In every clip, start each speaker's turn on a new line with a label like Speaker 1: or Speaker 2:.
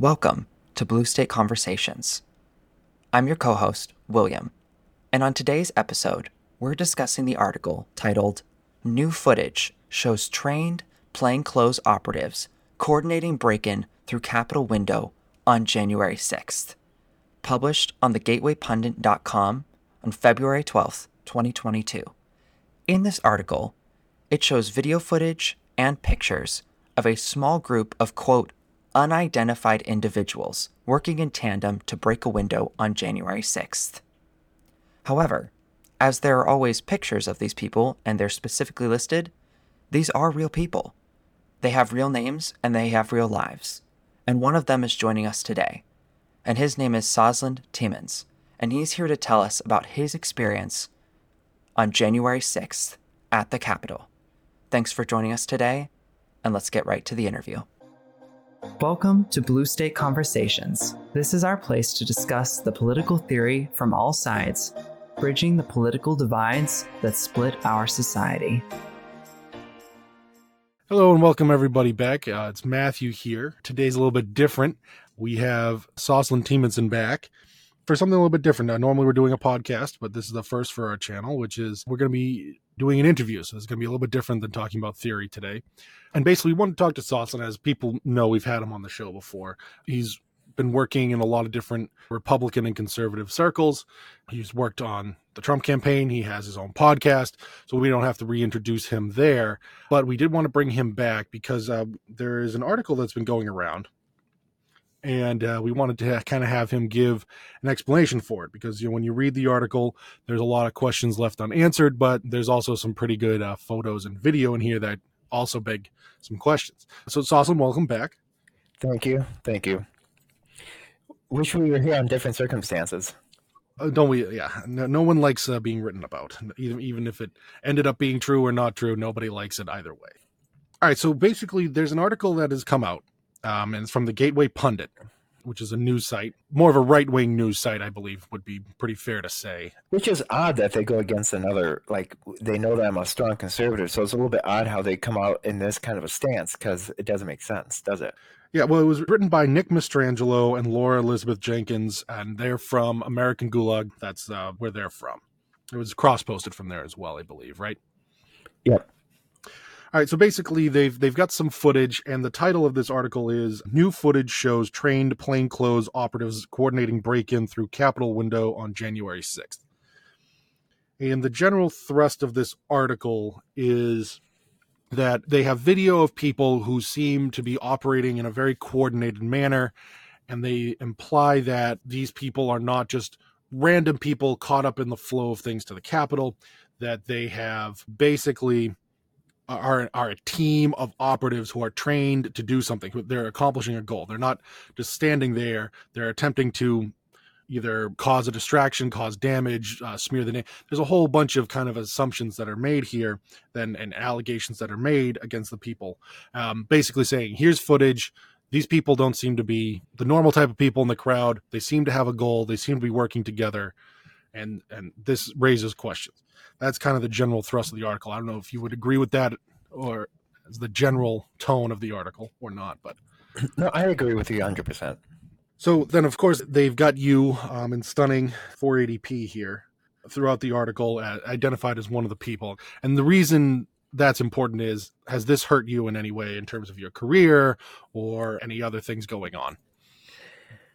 Speaker 1: Welcome to Blue State Conversations. I'm your co host, William, and on today's episode, we're discussing the article titled New Footage Shows Trained Plainclothes Operatives Coordinating Break In Through Capitol Window on January 6th, published on thegatewaypundit.com on February 12th, 2022. In this article, it shows video footage and pictures of a small group of, quote, unidentified individuals working in tandem to break a window on January 6th. However, as there are always pictures of these people and they're specifically listed, these are real people. They have real names and they have real lives. And one of them is joining us today. And his name is Sosland Timmons. And he's here to tell us about his experience on January 6th at the Capitol. Thanks for joining us today, and let's get right to the interview. Welcome to Blue State Conversations. This is our place to discuss the political theory from all sides, bridging the political divides that split our society.
Speaker 2: Hello and welcome everybody back. Uh, it's Matthew here. Today's a little bit different. We have Sosland Tiemanson back for something a little bit different. Now, normally we're doing a podcast, but this is the first for our channel, which is we're going to be doing an interview. So it's going to be a little bit different than talking about theory today. And basically, we want to talk to Sosland as people know we've had him on the show before. He's been working in a lot of different Republican and conservative circles. He's worked on the Trump campaign. He has his own podcast, so we don't have to reintroduce him there. But we did want to bring him back because uh, there is an article that's been going around and uh, we wanted to kind of have him give an explanation for it because you know when you read the article there's a lot of questions left unanswered but there's also some pretty good uh, photos and video in here that also beg some questions. So it's awesome welcome back.
Speaker 3: Thank you. Thank you. Wish we were here on different circumstances.
Speaker 2: Uh, don't we yeah. No, no one likes uh, being written about. Even, even if it ended up being true or not true nobody likes it either way. All right so basically there's an article that has come out um, and it's from the Gateway Pundit, which is a news site, more of a right wing news site, I believe, would be pretty fair to say.
Speaker 3: Which is odd that they go against another, like they know that I'm a strong conservative, so it's a little bit odd how they come out in this kind of a stance because it doesn't make sense, does it?
Speaker 2: Yeah, well, it was written by Nick Mastrangelo and Laura Elizabeth Jenkins, and they're from American Gulag. That's uh, where they're from. It was cross posted from there as well, I believe, right?
Speaker 3: Yep.
Speaker 2: All right, so basically they've they've got some footage, and the title of this article is "New Footage Shows Trained Plainclothes Operatives Coordinating Break-in Through Capitol Window on January 6th." And the general thrust of this article is that they have video of people who seem to be operating in a very coordinated manner, and they imply that these people are not just random people caught up in the flow of things to the Capitol, that they have basically are are a team of operatives who are trained to do something. They're accomplishing a goal. They're not just standing there. They're attempting to either cause a distraction, cause damage, uh, smear the name. There's a whole bunch of kind of assumptions that are made here, then and allegations that are made against the people. Um, basically saying, here's footage. These people don't seem to be the normal type of people in the crowd. They seem to have a goal. They seem to be working together, and and this raises questions that's kind of the general thrust of the article. I don't know if you would agree with that or as the general tone of the article or not, but
Speaker 3: no, I agree with you 100%.
Speaker 2: So then, of course, they've got you um, in stunning 480p here throughout the article, uh, identified as one of the people. And the reason that's important is has this hurt you in any way in terms of your career or any other things going on?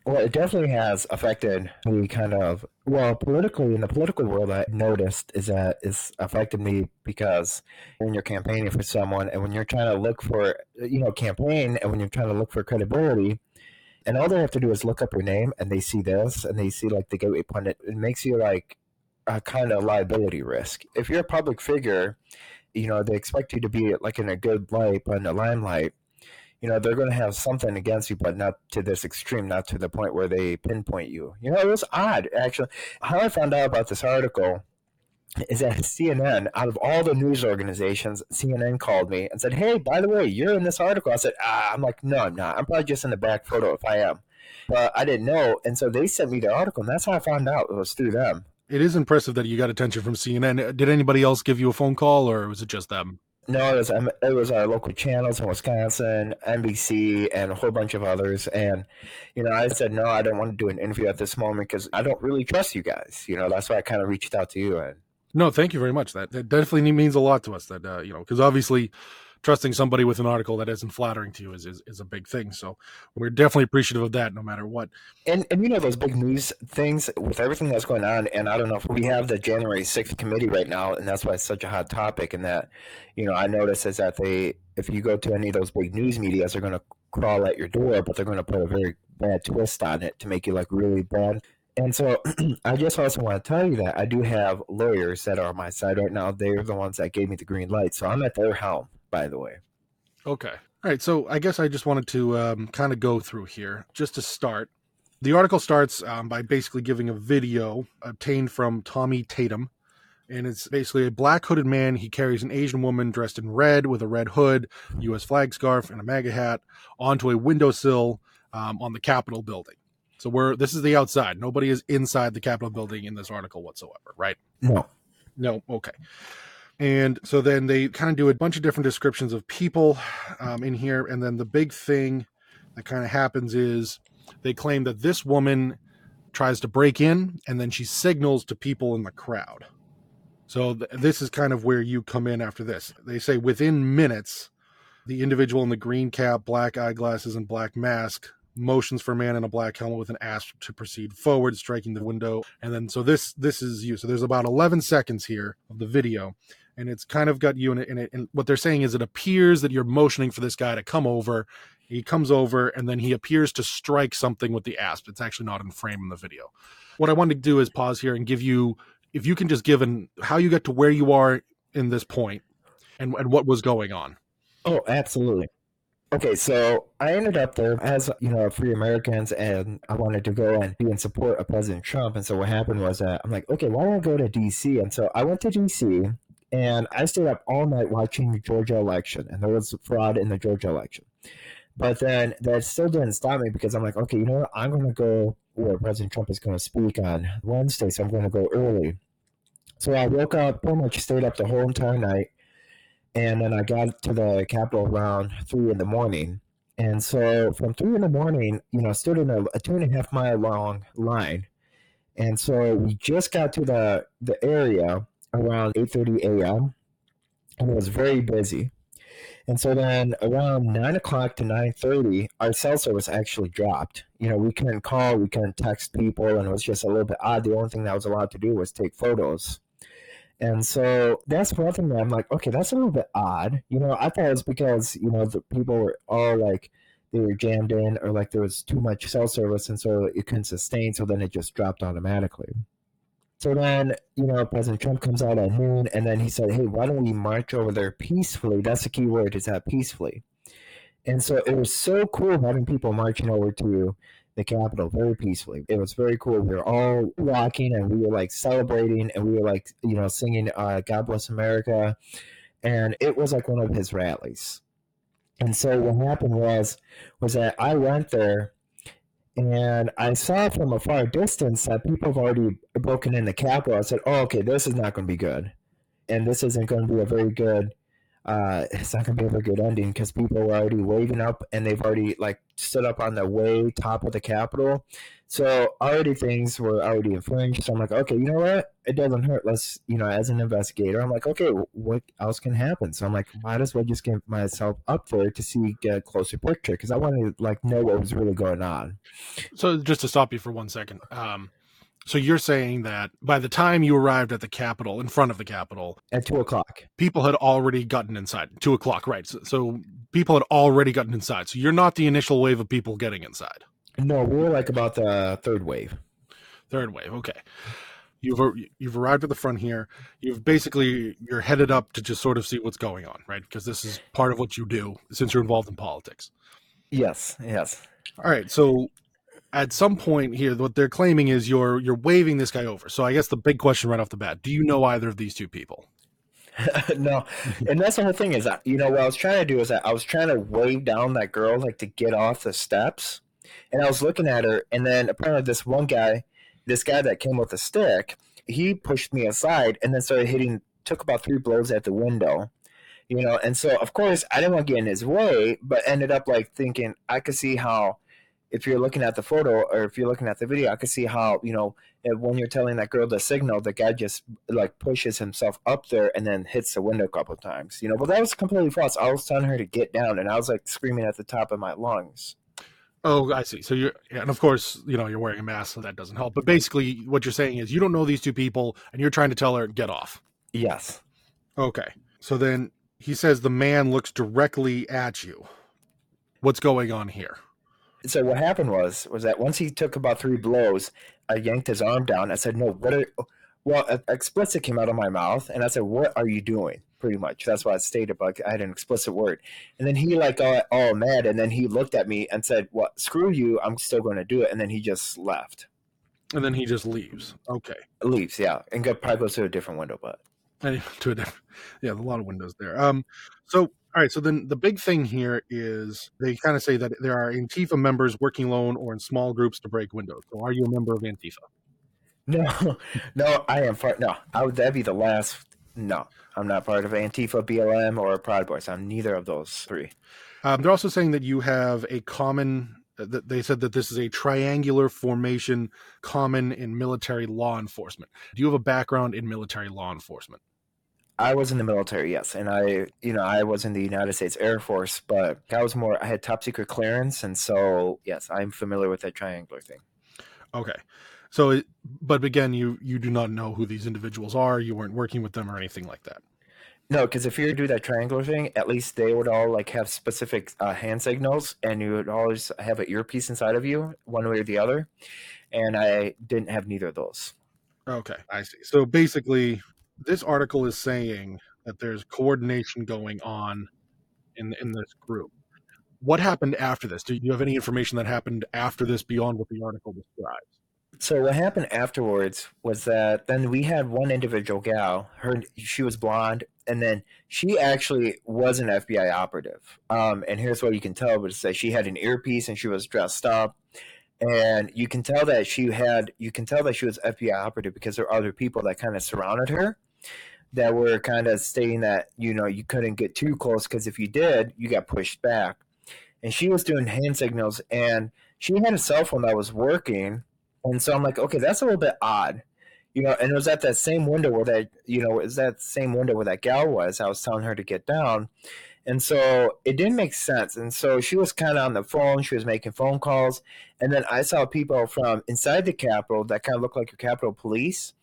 Speaker 3: Well, it definitely has affected me kind of, well, politically, in the political world, I noticed is that it's affected me because when you're campaigning for someone and when you're trying to look for, you know, campaign and when you're trying to look for credibility, and all they have to do is look up your name and they see this and they see like the gateway pundit, it makes you like a kind of liability risk. If you're a public figure, you know, they expect you to be like in a good light, but in the limelight you know they're going to have something against you but not to this extreme not to the point where they pinpoint you. You know it was odd actually. How i found out about this article is that cnn out of all the news organizations cnn called me and said hey by the way you're in this article. I said ah, i'm like no i'm not. I'm probably just in the back photo if i am. But i didn't know and so they sent me the article and that's how i found out it was through them.
Speaker 2: It is impressive that you got attention from cnn did anybody else give you a phone call or was it just them
Speaker 3: No, it was um, it was our local channels in Wisconsin, NBC, and a whole bunch of others. And you know, I said no, I don't want to do an interview at this moment because I don't really trust you guys. You know, that's why I kind of reached out to you. And
Speaker 2: no, thank you very much. That, that definitely means a lot to us. That uh, you know, because obviously trusting somebody with an article that isn't flattering to you is, is, is a big thing. So we're definitely appreciative of that no matter what.
Speaker 3: And and you know those big news things with everything that's going on, and I don't know if we have the January sixth committee right now, and that's why it's such a hot topic. And that, you know, I notice is that they if you go to any of those big news medias, they're gonna crawl at your door, but they're gonna put a very bad twist on it to make you like really bad. And so I just also want to tell you that I do have lawyers that are on my side right now. They're the ones that gave me the green light. So I'm at their helm by the way.
Speaker 2: Okay. All right. So I guess I just wanted to um, kind of go through here just to start. The article starts um, by basically giving a video obtained from Tommy Tatum. And it's basically a black hooded man. He carries an Asian woman dressed in red with a red hood, U.S. flag scarf, and a MAGA hat onto a windowsill um, on the Capitol building. So we're this is the outside. Nobody is inside the Capitol building in this article whatsoever, right?
Speaker 3: No.
Speaker 2: No. Okay. And so then they kind of do a bunch of different descriptions of people um, in here. And then the big thing that kind of happens is they claim that this woman tries to break in and then she signals to people in the crowd. So th- this is kind of where you come in after this. They say within minutes, the individual in the green cap, black eyeglasses, and black mask motions for a man in a black helmet with an asp to proceed forward, striking the window. And then so this this is you. So there's about 11 seconds here of the video and it's kind of got you in it, in it. And what they're saying is it appears that you're motioning for this guy to come over. He comes over and then he appears to strike something with the asp. It's actually not in frame in the video. What I wanted to do is pause here and give you, if you can just give an how you get to where you are in this point and, and what was going on.
Speaker 3: Oh, absolutely. Okay, so I ended up there as you know, free Americans, and I wanted to go and be in support of President Trump. And so what happened was that I'm like, okay, why don't I go to DC? And so I went to DC, and I stayed up all night watching the Georgia election, and there was fraud in the Georgia election. But then that still didn't stop me because I'm like, okay, you know what? I'm going to go where President Trump is going to speak on Wednesday, so I'm going to go early. So I woke up, pretty much stayed up the whole entire night, and then I got to the Capitol around three in the morning. And so from three in the morning, you know, stood in a, a two and a half mile long line. And so we just got to the the area around 8.30 a.m. and it was very busy. And so then around 9 o'clock to 9.30, our cell service actually dropped. You know, we couldn't call, we couldn't text people, and it was just a little bit odd. The only thing that was allowed to do was take photos. And so that's one thing that I'm like, okay, that's a little bit odd. You know, I thought it was because, you know, the people were all like, they were jammed in or like there was too much cell service and so it couldn't sustain. So then it just dropped automatically. So then, you know, President Trump comes out at noon and then he said, hey, why don't we march over there peacefully? That's the key word, is that peacefully. And so it was so cool having people marching over to the Capitol very peacefully. It was very cool. We were all walking and we were like celebrating and we were like, you know, singing uh, God Bless America. And it was like one of his rallies. And so what happened was was that I went there and I saw from a far distance that people have already broken in the capital. I said, "Oh, okay, this is not going to be good, and this isn't going to be a very good. Uh, it's not going to be a good ending because people were already waving up and they've already like stood up on the way top of the Capitol, so already things were already infringed. So I'm like, okay, you know what? It doesn't hurt. Let's, you know, as an investigator, I'm like, okay, what else can happen? So I'm like, might as well just get myself up there to see get a closer picture because I wanted to like know what was really going on.
Speaker 2: So just to stop you for one second, um, so you're saying that by the time you arrived at the Capitol, in front of the Capitol,
Speaker 3: at two o'clock,
Speaker 2: people had already gotten inside. Two o'clock, right? So, so people had already gotten inside. So you're not the initial wave of people getting inside.
Speaker 3: No, we were like about the third wave.
Speaker 2: Third wave, okay. You've you've arrived at the front here. You've basically you're headed up to just sort of see what's going on, right? Because this is part of what you do since you're involved in politics.
Speaker 3: Yes, yes.
Speaker 2: All right, so at some point here, what they're claiming is you're you're waving this guy over. So I guess the big question right off the bat: Do you know either of these two people?
Speaker 3: no, and that's the whole thing is that you know what I was trying to do is that I was trying to wave down that girl like to get off the steps, and I was looking at her, and then apparently this one guy, this guy that came with a stick, he pushed me aside and then started hitting, took about three blows at the window. you know. And so, of course, I didn't want to get in his way, but ended up like thinking I could see how if you're looking at the photo or if you're looking at the video, I could see how you know when you're telling that girl to signal, the guy just like pushes himself up there and then hits the window a couple times, you know. But that was completely false. I was telling her to get down, and I was like screaming at the top of my lungs.
Speaker 2: Oh, I see. So you're, and of course, you know, you're wearing a mask, so that doesn't help. But basically, what you're saying is you don't know these two people, and you're trying to tell her get off.
Speaker 3: Yes.
Speaker 2: Okay. So then he says the man looks directly at you. What's going on here?
Speaker 3: So what happened was was that once he took about three blows, I yanked his arm down. I said, "No, what are?" Well, explicit came out of my mouth, and I said, "What are you doing?" Pretty much, that's why I stated, but I had an explicit word. And then he like all, all mad, and then he looked at me and said, "What? Well, screw you! I'm still going to do it." And then he just left.
Speaker 2: And then he just leaves. Okay,
Speaker 3: leaves, yeah, and go, probably goes to a different window, but
Speaker 2: to a different, yeah, a lot of windows there. Um, so all right, so then the big thing here is they kind of say that there are Antifa members working alone or in small groups to break windows. So are you a member of Antifa?
Speaker 3: No, no, I am part. No, I would. That'd be the last. No, I'm not part of Antifa, BLM, or Proud Boys. I'm neither of those three.
Speaker 2: Um, they're also saying that you have a common. That they said that this is a triangular formation common in military law enforcement. Do you have a background in military law enforcement?
Speaker 3: I was in the military, yes, and I, you know, I was in the United States Air Force, but I was more. I had top secret clearance, and so yes, I'm familiar with that triangular thing.
Speaker 2: Okay, so, but again, you you do not know who these individuals are. You weren't working with them or anything like that.
Speaker 3: No, because if you do that triangular thing, at least they would all like have specific uh, hand signals, and you would always have an earpiece inside of you, one way or the other. And I didn't have neither of those.
Speaker 2: Okay, I see. So basically, this article is saying that there's coordination going on in in this group. What happened after this? Do you have any information that happened after this beyond what the article describes?
Speaker 3: So what happened afterwards was that then we had one individual gal. Her she was blonde, and then she actually was an FBI operative. Um, and here's what you can tell: was that she had an earpiece and she was dressed up, and you can tell that she had you can tell that she was FBI operative because there are other people that kind of surrounded her that were kind of stating that you know you couldn't get too close because if you did, you got pushed back. And she was doing hand signals, and she had a cell phone that was working, and so I'm like, okay, that's a little bit odd, you know. And it was at that same window where that you know is that same window where that gal was. I was telling her to get down, and so it didn't make sense. And so she was kind of on the phone. She was making phone calls. And then I saw people from inside the Capitol that kind of looked like your Capitol police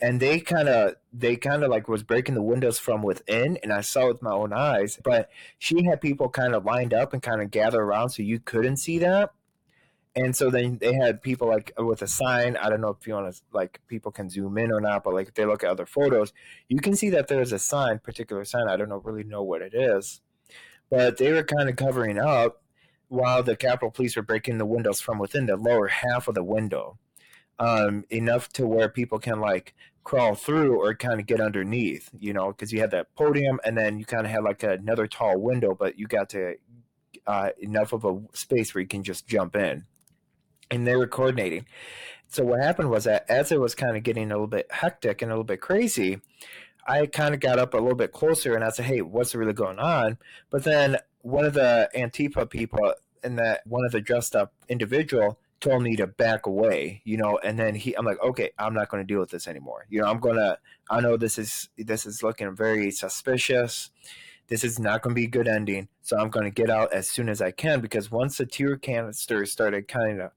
Speaker 3: and they kind of they kind of like was breaking the windows from within and i saw with my own eyes but she had people kind of lined up and kind of gather around so you couldn't see that. And so then they had people like with a sign i don't know if you want to like people can zoom in or not but like if they look at other photos you can see that there's a sign particular sign i don't know really know what it is. But they were kind of covering up while the capitol police were breaking the windows from within the lower half of the window um, enough to where people can like crawl through or kind of get underneath, you know, because you had that podium and then you kind of had like another tall window, but you got to uh, enough of a space where you can just jump in. And they were coordinating. So what happened was that as it was kind of getting a little bit hectic and a little bit crazy, I kind of got up a little bit closer and I said, "Hey, what's really going on?" But then one of the Antifa people and that one of the dressed up individual told me to back away, you know, and then he, I'm like, okay, I'm not going to deal with this anymore. You know, I'm going to, I know this is, this is looking very suspicious. This is not going to be a good ending. So I'm going to get out as soon as I can because once the tear canisters started kind of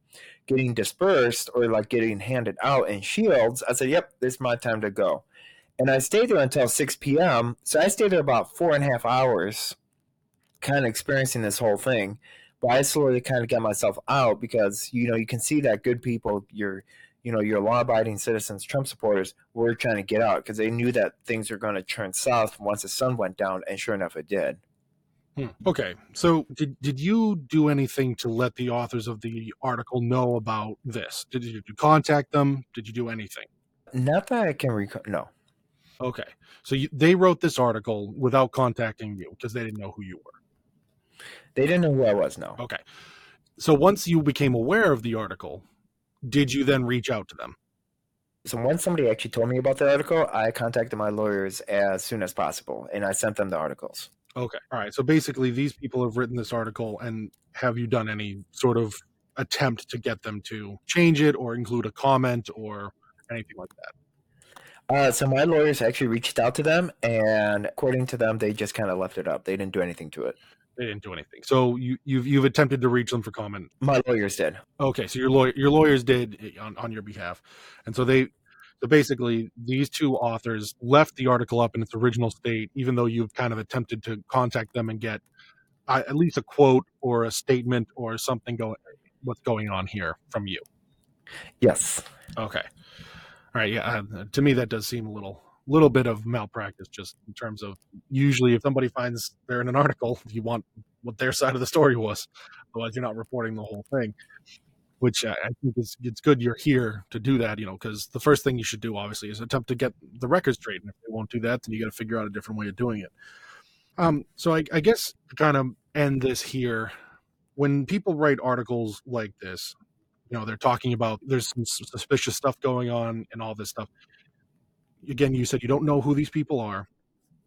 Speaker 3: getting dispersed or like getting handed out in shields, I said, yep, this is my time to go. And I stayed there until 6 p.m. So I stayed there about four and a half hours, kind of experiencing this whole thing. But I slowly kind of got myself out because you know you can see that good people, your you know your law-abiding citizens, Trump supporters, were trying to get out because they knew that things were going to turn south once the sun went down, and sure enough, it did.
Speaker 2: Hmm. Okay, so did did you do anything to let the authors of the article know about this? Did you, did you contact them? Did you do anything?
Speaker 3: Not that I can recall. No.
Speaker 2: Okay, so you, they wrote this article without contacting you because they didn't know who you were.
Speaker 3: They didn't know who I was. No.
Speaker 2: Okay. So once you became aware of the article, did you then reach out to them?
Speaker 3: So when somebody actually told me about the article, I contacted my lawyers as soon as possible, and I sent them the articles.
Speaker 2: Okay. All right. So basically, these people have written this article, and have you done any sort of attempt to get them to change it or include a comment or anything like that?
Speaker 3: Uh, so my lawyers actually reached out to them, and according to them, they just kind of left it up. They didn't do anything to it.
Speaker 2: They didn't do anything. So you, you've you've attempted to reach them for comment.
Speaker 3: My lawyers did.
Speaker 2: Okay, so your lawyer your lawyers did on, on your behalf, and so they so basically these two authors left the article up in its original state, even though you've kind of attempted to contact them and get uh, at least a quote or a statement or something going what's going on here from you.
Speaker 3: Yes.
Speaker 2: Okay. All right. Yeah. Uh, to me, that does seem a little little bit of malpractice just in terms of usually if somebody finds they're in an article you want what their side of the story was. Otherwise you're not reporting the whole thing which i think is it's good you're here to do that you know because the first thing you should do obviously is attempt to get the records straight and if they won't do that then you got to figure out a different way of doing it. Um, so I, I guess to kind of end this here when people write articles like this you know they're talking about there's some suspicious stuff going on and all this stuff again, you said you don't know who these people are.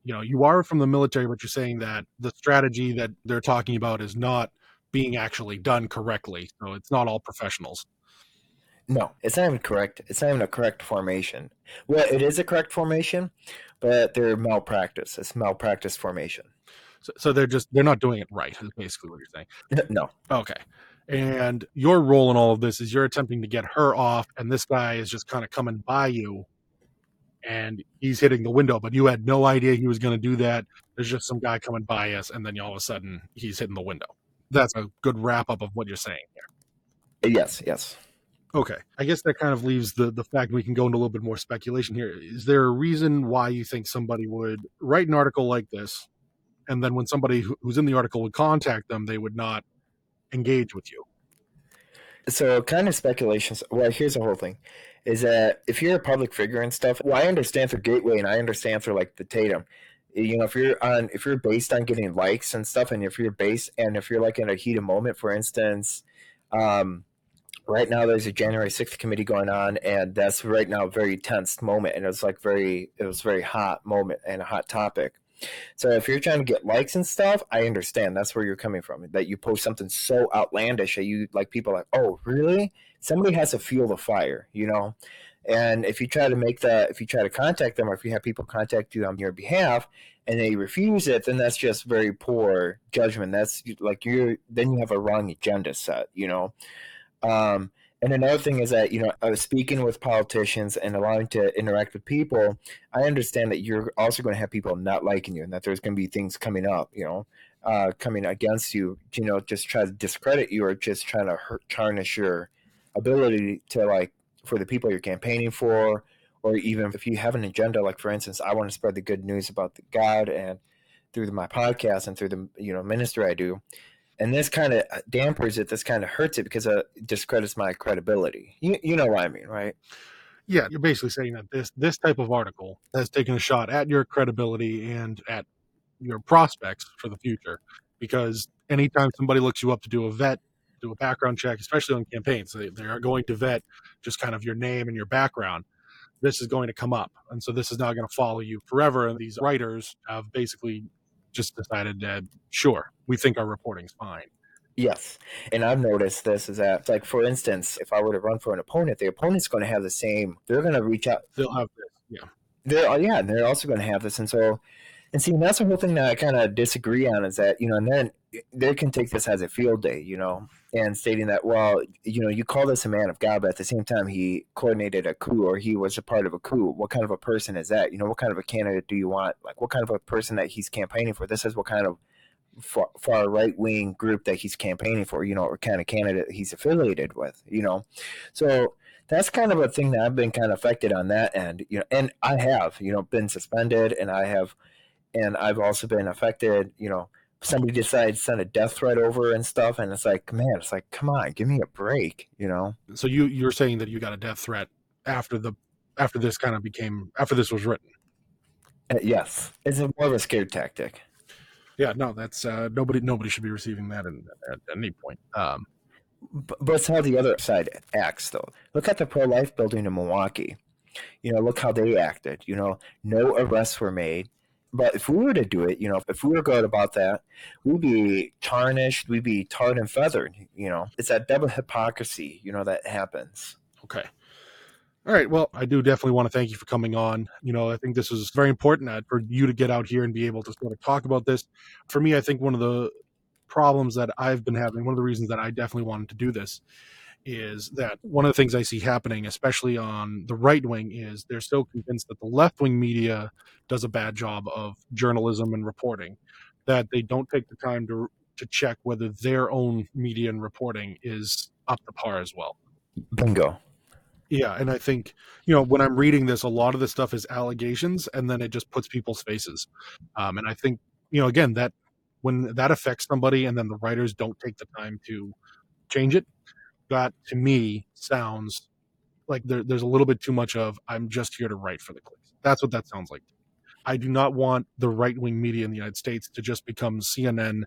Speaker 2: You know, you are from the military, but you're saying that the strategy that they're talking about is not being actually done correctly. So it's not all professionals.
Speaker 3: No, it's not even correct. It's not even a correct formation. Well, it is a correct formation, but they're malpractice. It's malpractice formation.
Speaker 2: So, so they're just they're not doing it right. Is basically what you're
Speaker 3: saying. No.
Speaker 2: Okay. And your role in all of this is you're attempting to get her off, and this guy is just kind of coming by you and he's hitting the window, but you had no idea he was going to do that. There's just some guy coming by us, and then all of a sudden he's hitting the window. That's a good wrap up of what you're saying here.
Speaker 3: Yes, yes.
Speaker 2: Okay. I guess that kind of leaves the, the fact we can go into a little bit more speculation here. Is there a reason why you think somebody would write an article like this, and then when somebody who's in the article would contact them, they would not engage with you?
Speaker 3: So, kind of speculations. Well, here's the whole thing is that if you're a public figure and stuff, well, I understand through Gateway and I understand through like the Tatum. You know, if you're on, if you're based on getting likes and stuff, and if you're based, and if you're like in a heated moment, for instance, um, right now there's a January 6th committee going on, and that's right now a very tense moment, and it was like very, it was very hot moment and a hot topic. So if you're trying to get likes and stuff, I understand that's where you're coming from. That you post something so outlandish that you like people like, oh, really? somebody has to fuel the fire, you know. And if you try to make that, if you try to contact them, or if you have people contact you on your behalf, and they refuse it, then that's just very poor judgment. That's like you're then you have a wrong agenda set, you know. Um, and another thing is that you know, I speaking with politicians and allowing to interact with people. I understand that you're also going to have people not liking you, and that there's going to be things coming up, you know, uh, coming against you. You know, just try to discredit you or just trying to hurt, tarnish your ability to like for the people you're campaigning for, or even if you have an agenda, like for instance, I want to spread the good news about God and through my podcast and through the you know ministry I do, and this kind of uh, dampers it. This kind of hurts it because uh, it discredits my credibility. You you know what I mean, right?
Speaker 2: Yeah, you're basically saying that this this type of article has taken a shot at your credibility and at your prospects for the future because anytime somebody looks you up to do a vet do a background check, especially on campaigns. They, they are going to vet just kind of your name and your background. This is going to come up. And so this is now going to follow you forever. And these writers have basically just decided that, sure, we think our reporting's fine.
Speaker 3: Yes. And I've noticed this is that, like, for instance, if I were to run for an opponent, the opponent's going to have the same, they're going to reach out.
Speaker 2: They'll have this. Yeah.
Speaker 3: They're, oh, yeah. And they're also going to have this. And so, and see, and that's the whole thing that I kind of disagree on is that, you know, and then eh, they can take this as a field day, you know, and stating that, well, you know, you call this a man of God, but at the same time, he coordinated a coup or he was a part of a coup. What kind of a person is that? You know, what kind of a candidate do you want? Like, what kind of a person that he's campaigning for? This is what kind of far, far right wing group that he's campaigning for, you know, or kind of candidate he's affiliated with, you know. So that's kind of a thing that I've been kind of affected on that end, you know, and I have, you know, been suspended and I have, and I've also been affected, you know somebody decides to send a death threat over and stuff and it's like man it's like come on give me a break you know?
Speaker 2: So you you're saying that you got a death threat after the after this kind of became after this was written?
Speaker 3: Uh, yes. It's a more of a scare tactic.
Speaker 2: Yeah no that's uh nobody nobody should be receiving that in, at, at any point um.
Speaker 3: But, but it's how the other side acts though. Look at the pro-life building in milwaukee. You know, look how they acted. You know, no arrests were made. But if we were to do it, you know, if we were good about that, we'd be tarnished, we'd be tarred and feathered. You know, it's that double hypocrisy, you know, that happens.
Speaker 2: Okay. All right. Well, I do definitely want to thank you for coming on. You know, I think this is very important uh, for you to get out here and be able to sort of talk about this. For me, I think one of the problems that I've been having, one of the reasons that I definitely wanted to do this is that one of the things I see happening, especially on the right wing, is they're so convinced that the left wing media does a bad job of journalism and reporting that they don't take the time to to check whether their own media and reporting is up to par as well.
Speaker 3: Bingo.
Speaker 2: Yeah, and I think you know when I'm reading this, a lot of this stuff is allegations, and then it just puts people's faces. Um, and I think you know again that when that affects somebody, and then the writers don't take the time to change it, that to me sounds like there, there's a little bit too much of I'm just here to write for the clicks. That's what that sounds like. I do not want the right wing media in the United States to just become CNN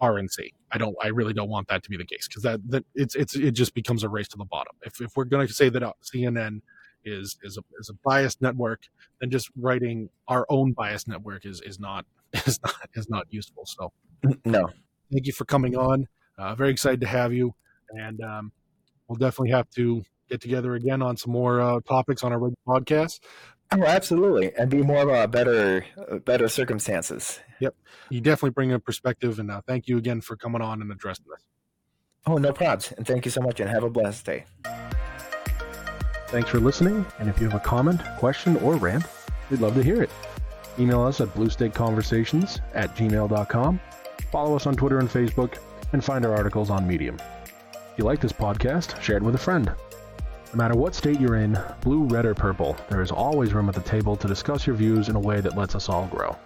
Speaker 2: RNC. I don't. I really don't want that to be the case because that that it's it's it just becomes a race to the bottom. If if we're going to say that uh, CNN is is a is a biased network, then just writing our own biased network is is not is not is not useful. So
Speaker 3: no.
Speaker 2: Thank you for coming on. Uh, very excited to have you, and um, we'll definitely have to get together again on some more uh, topics on our podcast.
Speaker 3: Oh, absolutely, and be more of a better, better circumstances.
Speaker 2: Yep, you definitely bring a perspective, and uh, thank you again for coming on and addressing this.
Speaker 3: Oh, no problems, and thank you so much, and have a blessed day.
Speaker 4: Thanks for listening, and if you have a comment, question, or rant, we'd love to hear it. Email us at bluestateconversations at gmail.com, follow us on Twitter and Facebook, and find our articles on Medium. If you like this podcast, share it with a friend. No matter what state you're in, blue, red, or purple, there is always room at the table to discuss your views in a way that lets us all grow.